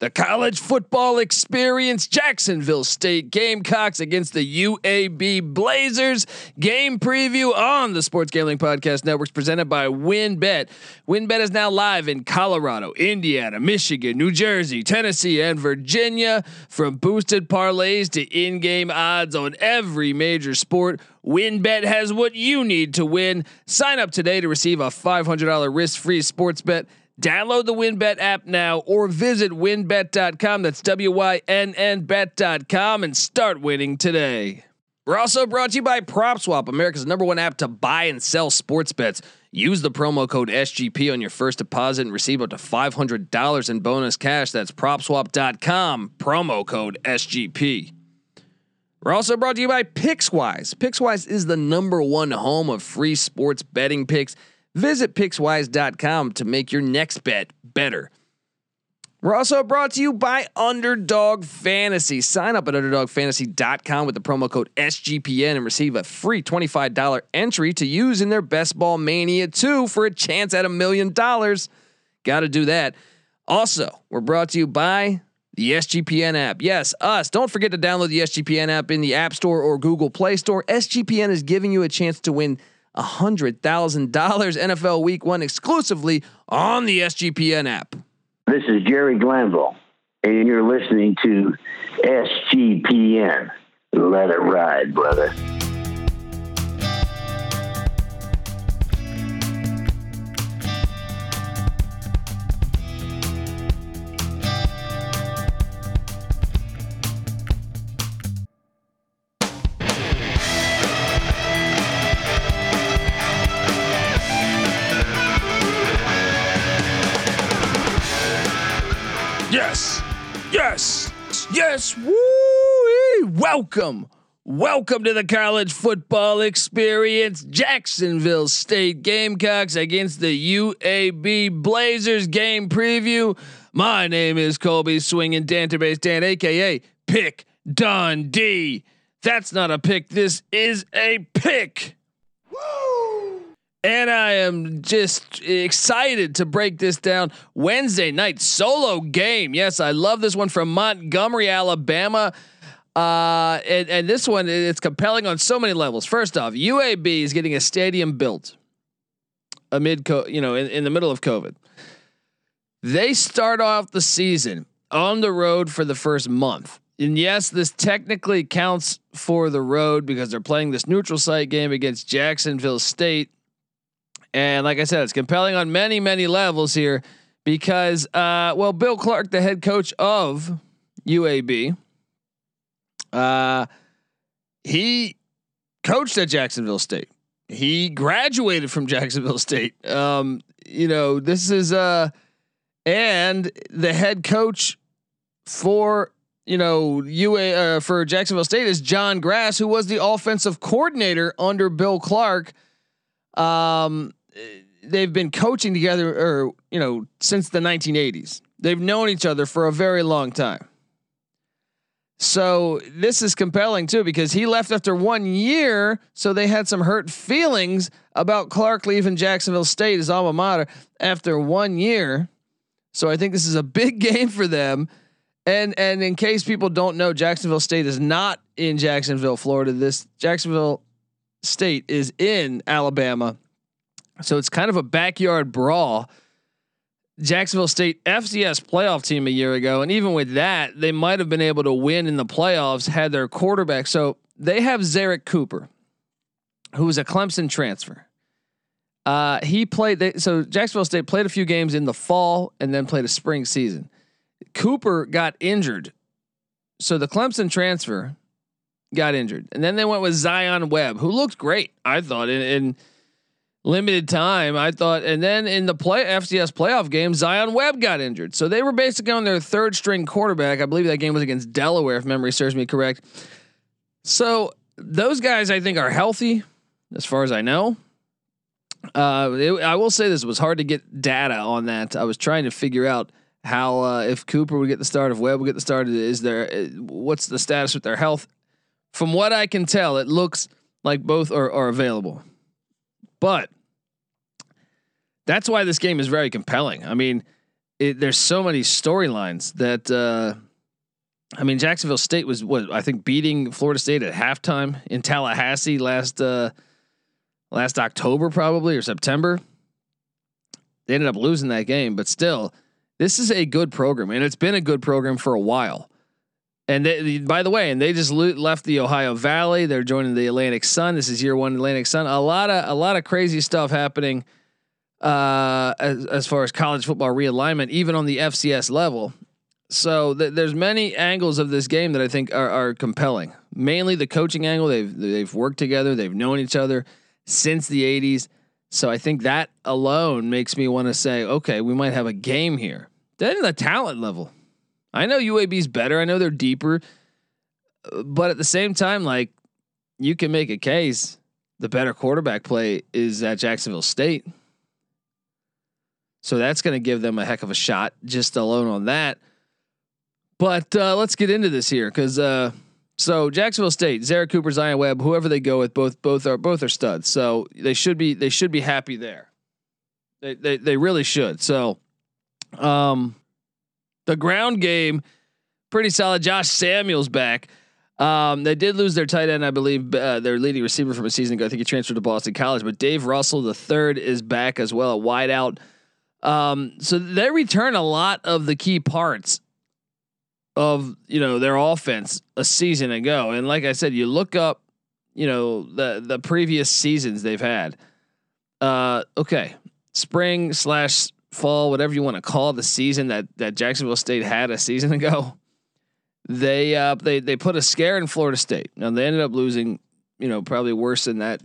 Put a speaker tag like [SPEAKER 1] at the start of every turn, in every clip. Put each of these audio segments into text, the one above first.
[SPEAKER 1] The college football experience Jacksonville State Gamecocks against the UAB Blazers. Game preview on the Sports Gambling Podcast Networks presented by WynnBET. WynnBET is now live in Colorado, Indiana, Michigan, New Jersey, Tennessee, and Virginia. From boosted parlays to in game odds on every major sport, WynnBET has what you need to win. Sign up today to receive a $500 risk free sports bet. Download the WynnBET app now or visit wynnbet.com. That's W Y N N bet.com and start winning today. We're also brought to you by PropSwap, America's number one app to buy and sell sports bets. Use the promo code SGP on your first deposit and receive up to $500 in bonus cash. That's propswap.com, promo code SGP. We're also brought to you by PicksWise. PicksWise is the number one home of free sports betting picks. Visit Pickswise.com to make your next bet better. We're also brought to you by Underdog Fantasy. Sign up at UnderdogFantasy.com with the promo code SGPN and receive a free $25 entry to use in their Best Ball Mania 2 for a chance at a million dollars. Got to do that. Also, we're brought to you by the SGPN app. Yes, us. Don't forget to download the SGPN app in the App Store or Google Play Store. SGPN is giving you a chance to win $100,000 NFL Week 1 exclusively on the SGPN app.
[SPEAKER 2] This is Jerry Glanville, and you're listening to SGPN. Let it ride, brother.
[SPEAKER 1] Yes. Woo! Welcome. Welcome to the college football experience. Jacksonville State Gamecocks against the UAB Blazers game preview. My name is Colby Swinging Dantabase Dan, aka Pick Dundee. That's not a pick. This is a pick. And I am just excited to break this down. Wednesday night solo game. Yes, I love this one from Montgomery, Alabama. Uh, and, and this one it's compelling on so many levels. First off, UAB is getting a stadium built amid, co- you know, in, in the middle of COVID. They start off the season on the road for the first month. And yes, this technically counts for the road because they're playing this neutral site game against Jacksonville State. And like I said, it's compelling on many, many levels here because, uh, well, Bill Clark, the head coach of UAB, uh, he coached at Jacksonville State. He graduated from Jacksonville State. Um, you know, this is uh, and the head coach for you know UA uh, for Jacksonville State is John Grass, who was the offensive coordinator under Bill Clark. Um, they've been coaching together, or you know, since the 1980s. They've known each other for a very long time. So this is compelling too because he left after one year, so they had some hurt feelings about Clark leaving Jacksonville State, his alma mater, after one year. So I think this is a big game for them. And and in case people don't know, Jacksonville State is not in Jacksonville, Florida. This Jacksonville State is in Alabama. So it's kind of a backyard brawl. Jacksonville State FCS playoff team a year ago, and even with that, they might have been able to win in the playoffs had their quarterback. So they have Zerrick Cooper, who was a Clemson transfer. Uh, he played. They, so Jacksonville State played a few games in the fall and then played a spring season. Cooper got injured, so the Clemson transfer got injured, and then they went with Zion Webb, who looked great. I thought and, in limited time. I thought, and then in the play FCS playoff game, Zion Webb got injured, so they were basically on their third string quarterback. I believe that game was against Delaware, if memory serves me correct. So those guys, I think, are healthy, as far as I know. Uh, it, I will say this was hard to get data on that. I was trying to figure out how uh, if Cooper would get the start, if Webb would get the start. Is there uh, what's the status with their health? From what I can tell, it looks like both are, are available. But that's why this game is very compelling. I mean, it, there's so many storylines that. Uh, I mean, Jacksonville State was what I think beating Florida State at halftime in Tallahassee last uh, last October, probably or September. They ended up losing that game, but still, this is a good program, and it's been a good program for a while. And they, by the way, and they just left the Ohio Valley. They're joining the Atlantic Sun. This is year one Atlantic Sun. A lot of a lot of crazy stuff happening uh, as as far as college football realignment, even on the FCS level. So th- there's many angles of this game that I think are, are compelling. Mainly the coaching angle. They've they've worked together. They've known each other since the '80s. So I think that alone makes me want to say, okay, we might have a game here. Then the talent level. I know UAB's better. I know they're deeper, but at the same time, like you can make a case the better quarterback play is at Jacksonville State. So that's going to give them a heck of a shot just alone on that. But uh, let's get into this here because uh, so Jacksonville State, Zerrick Cooper, Zion Webb, whoever they go with, both both are both are studs. So they should be they should be happy there. They they they really should. So, um, the ground game, pretty solid. Josh Samuels back. Um, they did lose their tight end, I believe, uh, their leading receiver from a season ago. I think he transferred to Boston College, but Dave Russell the third is back as well, a wideout. Um, so they return a lot of the key parts of you know their offense a season ago. And like I said, you look up, you know the the previous seasons they've had. Uh, okay, spring slash fall, whatever you want to call the season that that Jacksonville State had a season ago. They uh they they put a scare in Florida State. Now they ended up losing, you know, probably worse than that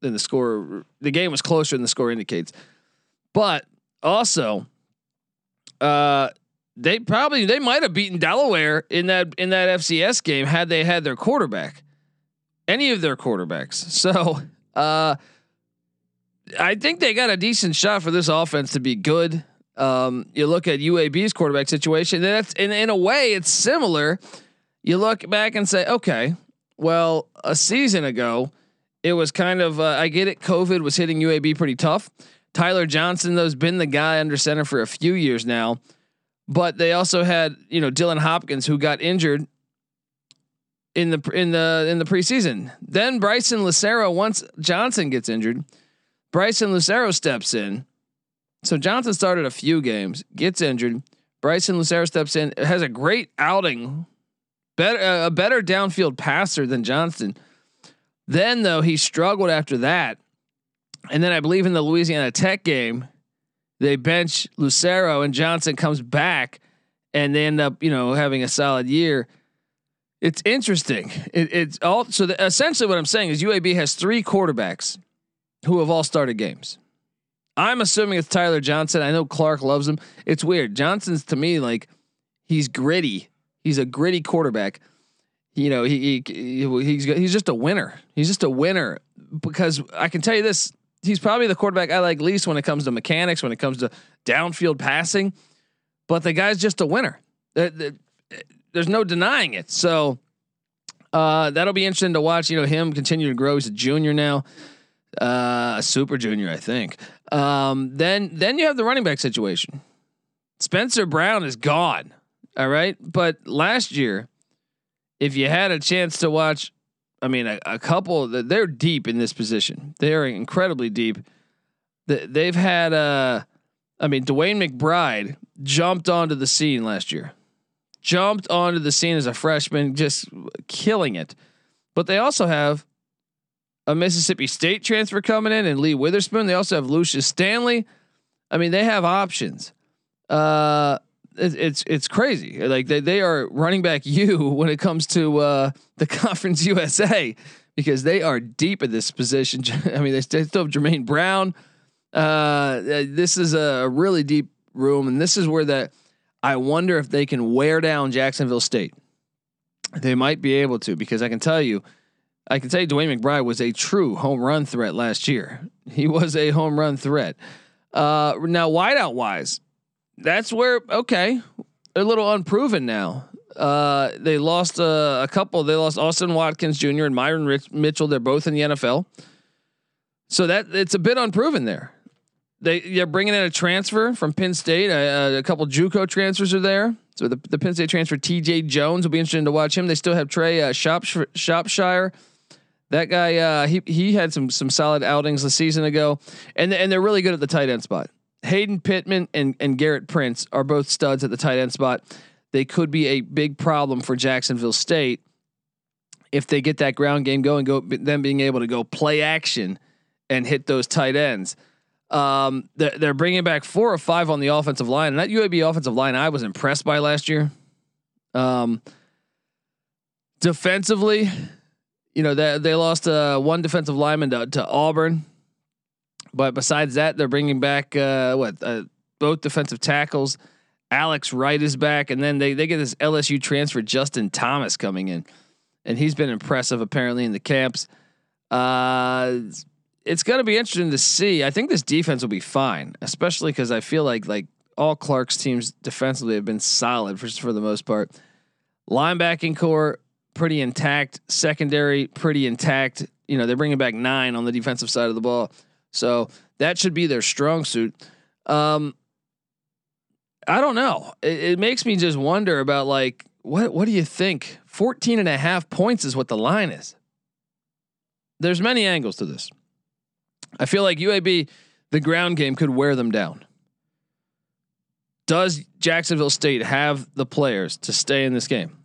[SPEAKER 1] than the score. The game was closer than the score indicates. But also, uh, they probably they might have beaten Delaware in that in that FCS game had they had their quarterback, any of their quarterbacks. So uh, I think they got a decent shot for this offense to be good. Um, you look at UAB's quarterback situation, that's in in a way it's similar. You look back and say, okay, well, a season ago, it was kind of uh, I get it. COVID was hitting UAB pretty tough. Tyler Johnson, though's been the guy under center for a few years now. But they also had, you know, Dylan Hopkins who got injured in the in the in the preseason. Then Bryson Lucero once Johnson gets injured, Bryson Lucero steps in. So Johnson started a few games, gets injured. Bryson Lucero steps in, has a great outing, better uh, a better downfield passer than Johnson. Then though he struggled after that, and then I believe in the Louisiana Tech game, they bench Lucero and Johnson comes back and they end up, you know, having a solid year. It's interesting. It, it's all so the, essentially what I'm saying is UAB has three quarterbacks who have all started games. I'm assuming it's Tyler Johnson. I know Clark loves him. It's weird. Johnson's to me like he's gritty. He's a gritty quarterback. You know, he, he he's he's just a winner. He's just a winner because I can tell you this: he's probably the quarterback I like least when it comes to mechanics, when it comes to downfield passing. But the guy's just a winner. There's no denying it. So uh, that'll be interesting to watch. You know him continue to grow. He's a junior now, uh, super junior, I think. Um, then then you have the running back situation. Spencer Brown is gone. All right, but last year, if you had a chance to watch I mean, a, a couple they're deep in this position. They are incredibly deep. They've had uh I mean, DeWayne McBride jumped onto the scene last year. Jumped onto the scene as a freshman, just killing it. But they also have a Mississippi State transfer coming in and Lee Witherspoon. They also have Lucius Stanley. I mean, they have options. Uh, it's it's crazy. Like they they are running back you when it comes to uh, the Conference USA because they are deep in this position. I mean, they still have Jermaine Brown. Uh, this is a really deep room, and this is where that I wonder if they can wear down Jacksonville State. They might be able to because I can tell you, I can tell you, DeWayne McBride was a true home run threat last year. He was a home run threat. Uh, now, wideout wise, that's where okay, they're a little unproven now. Uh, they lost uh, a couple. They lost Austin Watkins Jr. and Myron Rich- Mitchell. They're both in the NFL. So that it's a bit unproven there. they they're bringing in a transfer from Penn State. Uh, a couple JUCO transfers are there. So the, the Penn State transfer T.J. Jones will be interesting to watch him. They still have Trey uh, Shop, Shropshire. That guy, uh, he he had some some solid outings a season ago, and and they're really good at the tight end spot. Hayden Pittman and and Gerrit Prince are both studs at the tight end spot. They could be a big problem for Jacksonville State if they get that ground game going. Go them being able to go play action and hit those tight ends. Um, they're, they're bringing back four or five on the offensive line, and that UAB offensive line I was impressed by last year. Um, defensively, you know they they lost uh, one defensive lineman to, to, Auburn, but besides that, they're bringing back uh, what uh, both defensive tackles. Alex Wright is back, and then they they get this LSU transfer Justin Thomas coming in, and he's been impressive apparently in the camps. Uh, it's going to be interesting to see. I think this defense will be fine, especially because I feel like like all Clark's teams defensively have been solid for for the most part. Linebacking core pretty intact, secondary pretty intact. You know they're bringing back nine on the defensive side of the ball, so that should be their strong suit. Um, I don't know. It, it makes me just wonder about like what what do you think? 14 and a half points is what the line is. There's many angles to this. I feel like UAB, the ground game could wear them down. Does Jacksonville State have the players to stay in this game?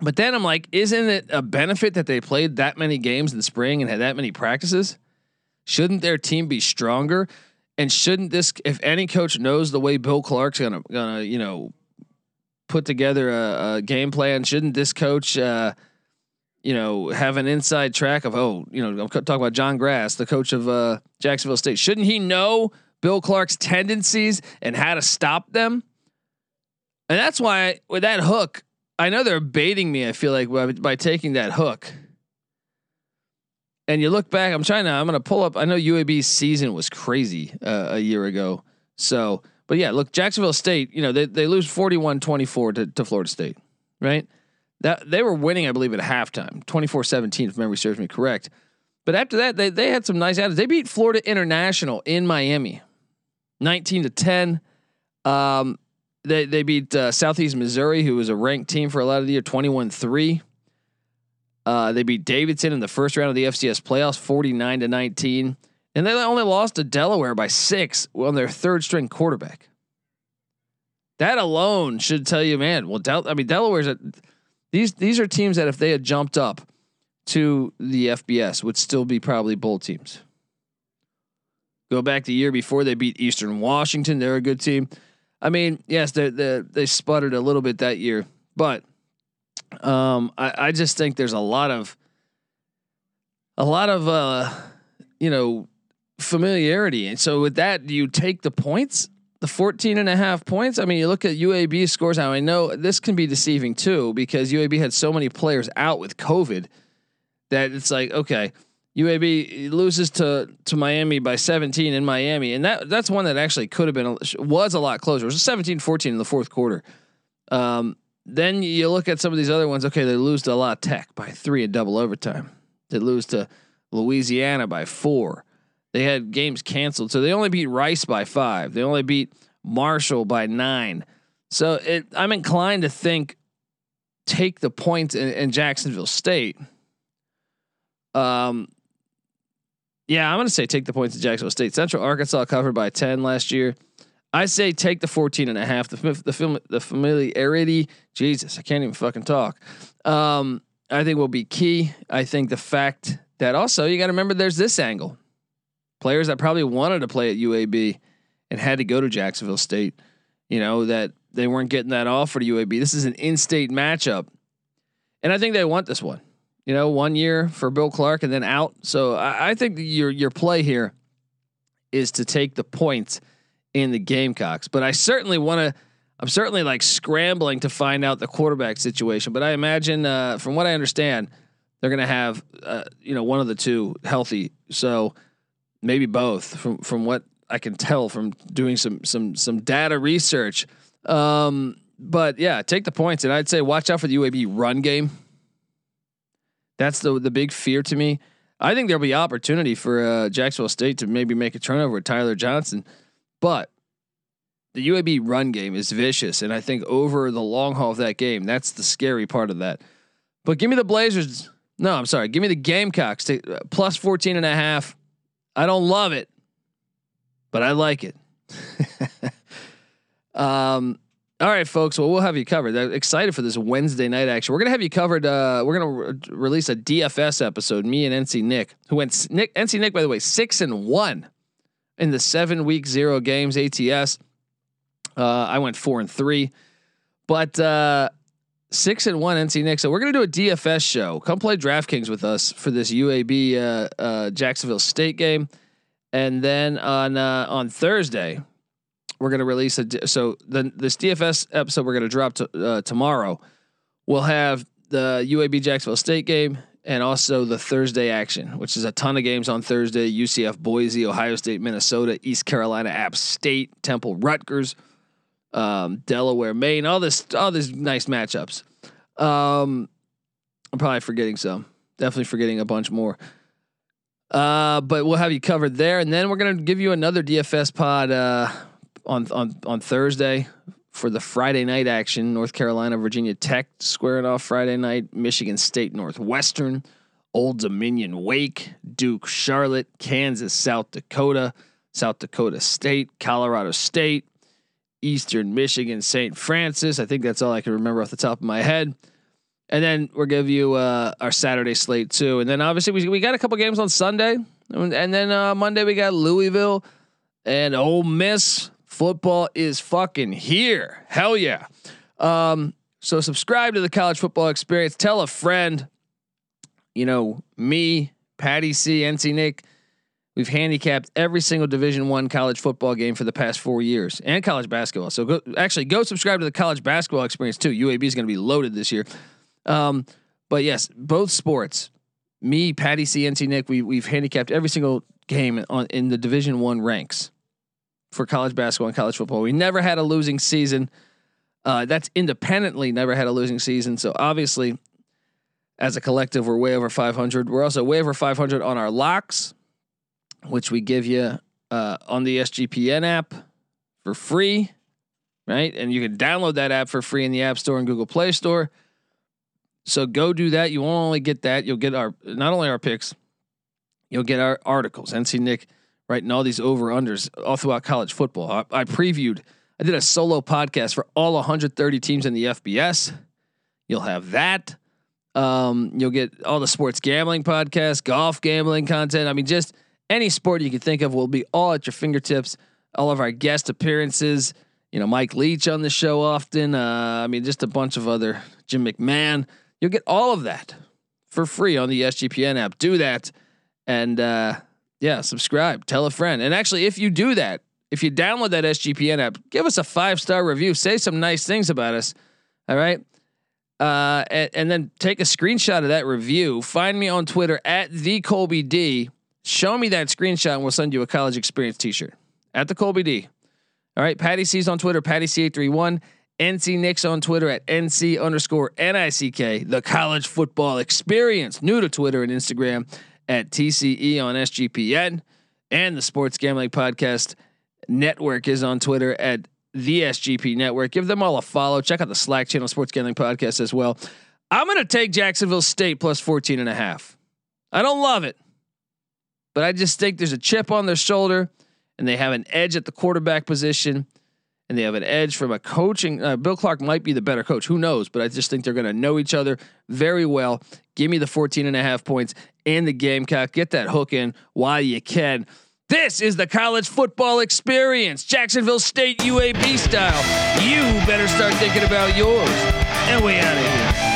[SPEAKER 1] But then I'm like, isn't it a benefit that they played that many games in the spring and had that many practices? Shouldn't their team be stronger? And shouldn't this, if any coach knows the way Bill Clark's gonna gonna you know put together a, a game plan, shouldn't this coach uh, you know, have an inside track of oh, you know, I'm talking about John Grass, the coach of uh, Jacksonville State. Shouldn't he know Bill Clark's tendencies and how to stop them? And that's why with that hook, I know they're baiting me. I feel like by, by taking that hook. And you look back, I'm trying to, I'm going to pull up. I know UAB's season was crazy uh, a year ago. So, but yeah, look, Jacksonville State, you know, they, they lose 41 24 to, to Florida State, right? That they were winning, I believe, at halftime, 24-17, if memory serves me correct. But after that, they they had some nice outings. They beat Florida International in Miami, 19 to 10. Um, they they beat uh, Southeast Missouri, who was a ranked team for a lot of the year, 21-3. Uh, they beat Davidson in the first round of the FCS playoffs, 49 to 19. And they only lost to Delaware by six on their third string quarterback. That alone should tell you, man. Well, Del- I mean, Delaware's a these these are teams that if they had jumped up to the FBS would still be probably bowl teams. Go back the year before they beat Eastern Washington, they're a good team. I mean, yes, they they sputtered a little bit that year, but um, I, I just think there's a lot of a lot of uh, you know familiarity, and so with that, do you take the points? the 14 and a half points. I mean, you look at UAB scores now. I know this can be deceiving too because UAB had so many players out with COVID that it's like, okay, UAB loses to to Miami by 17 in Miami. And that that's one that actually could have been was a lot closer. It was 17-14 in the fourth quarter. Um, then you look at some of these other ones. Okay, they lose to La Tech by three in double overtime. They lose to Louisiana by four. They had games canceled, so they only beat Rice by five. They only beat Marshall by nine. So it, I'm inclined to think take the points in, in Jacksonville State. Um, yeah, I'm going to say take the points in Jacksonville State. Central Arkansas covered by 10 last year. I say take the 14 and a half. The the film the familiarity, Jesus, I can't even fucking talk. Um, I think will be key. I think the fact that also you got to remember there's this angle players that probably wanted to play at UAB and had to go to Jacksonville State, you know, that they weren't getting that offer to UAB. This is an in-state matchup. And I think they want this one. You know, one year for Bill Clark and then out. So I, I think your your play here is to take the points in the Gamecocks. But I certainly want to. I'm certainly like scrambling to find out the quarterback situation. But I imagine, uh, from what I understand, they're going to have, uh, you know, one of the two healthy. So maybe both from from what I can tell from doing some some some data research. Um, but yeah, take the points, and I'd say watch out for the UAB run game. That's the the big fear to me. I think there'll be opportunity for uh, Jacksonville State to maybe make a turnover with Tyler Johnson, but the UAB run game is vicious, and I think over the long haul of that game, that's the scary part of that. But give me the Blazers. No, I'm sorry. Give me the Gamecocks to uh, plus 14 and a half. I don't love it, but I like it. um, all right, folks. Well, we'll have you covered. I'm excited for this Wednesday night action. We're gonna have you covered. Uh, we're gonna re- release a DFS episode. Me and NC Nick, who went Nick NC Nick by the way, six and one in the seven week zero games ATS. Uh, I went four and three, but uh, six and one NC Nick. So we're gonna do a DFS show. Come play DraftKings with us for this UAB uh, uh, Jacksonville State game, and then on uh, on Thursday we're gonna release a. So the this DFS episode we're drop to, uh, tomorrow. We'll have the UAB Jacksonville State game and also the Thursday action, which is a ton of games on Thursday. UCF Boise, Ohio State, Minnesota, East Carolina, App State, Temple, Rutgers um, Delaware, Maine, all this, all these nice matchups. Um, I'm probably forgetting some. Definitely forgetting a bunch more. Uh, but we'll have you covered there, and then we're gonna give you another DFS pod uh, on on on Thursday for the Friday night action. North Carolina, Virginia Tech squaring off Friday night. Michigan State, Northwestern, Old Dominion, Wake, Duke, Charlotte, Kansas, South Dakota, South Dakota State, Colorado State, Eastern Michigan, St. Francis. I think that's all I can remember off the top of my head. And then we'll give you uh, our Saturday slate too. And then obviously we, we got a couple games on Sunday. And then uh, Monday we got Louisville and Ole Miss. Football is fucking here. Hell yeah. Um, so subscribe to the college football experience. Tell a friend. You know, me, Patty C, NC Nick We've handicapped every single Division One college football game for the past four years, and college basketball. So go actually go subscribe to the college basketball experience too. UAB is going to be loaded this year. Um, but yes, both sports. Me, Patty C, NC Nick, we we've handicapped every single game on in the Division One ranks for college basketball and college football. We never had a losing season. Uh, that's independently never had a losing season. So obviously, as a collective, we're way over 500. We're also way over 500 on our locks which we give you uh, on the SGPN app for free, right? And you can download that app for free in the App Store and Google Play Store. So go do that. You won't only get that, you'll get our not only our picks, you'll get our articles. NC Nick writing all these over unders all throughout college football. I, I previewed. I did a solo podcast for all 130 teams in the FBS. You'll have that. Um, you'll get all the sports gambling podcasts, golf gambling content. I mean, just any sport you can think of will be all at your fingertips. All of our guest appearances, you know, Mike Leach on the show often. Uh, I mean, just a bunch of other Jim McMahon. You'll get all of that for free on the SGPN app. Do that, and uh, yeah, subscribe. Tell a friend. And actually, if you do that, if you download that SGPN app, give us a five star review. Say some nice things about us. All right. Uh, and, and, then take a screenshot of that review. Find me on Twitter at the Colby D Show me that screenshot and we'll send you a college experience t-shirt at the Colby D. All right. Patty C's on Twitter, Patty C831. NC Nick's on Twitter at NC underscore NICK, the college football experience. New to Twitter and Instagram at TCE on SGPN. And the Sports Gambling Podcast Network is on Twitter at the SGP Network. Give them all a follow. Check out the Slack channel, Sports Gambling Podcast as well. I'm going to take Jacksonville State plus 14 and a half. I don't love it. But I just think there's a chip on their shoulder, and they have an edge at the quarterback position, and they have an edge from a coaching. Uh, Bill Clark might be the better coach. Who knows? But I just think they're going to know each other very well. Give me the 14 and a half points and the Gamecock. Get that hook in while you can. This is the college football experience, Jacksonville State UAB style. You better start thinking about yours. And we out of here.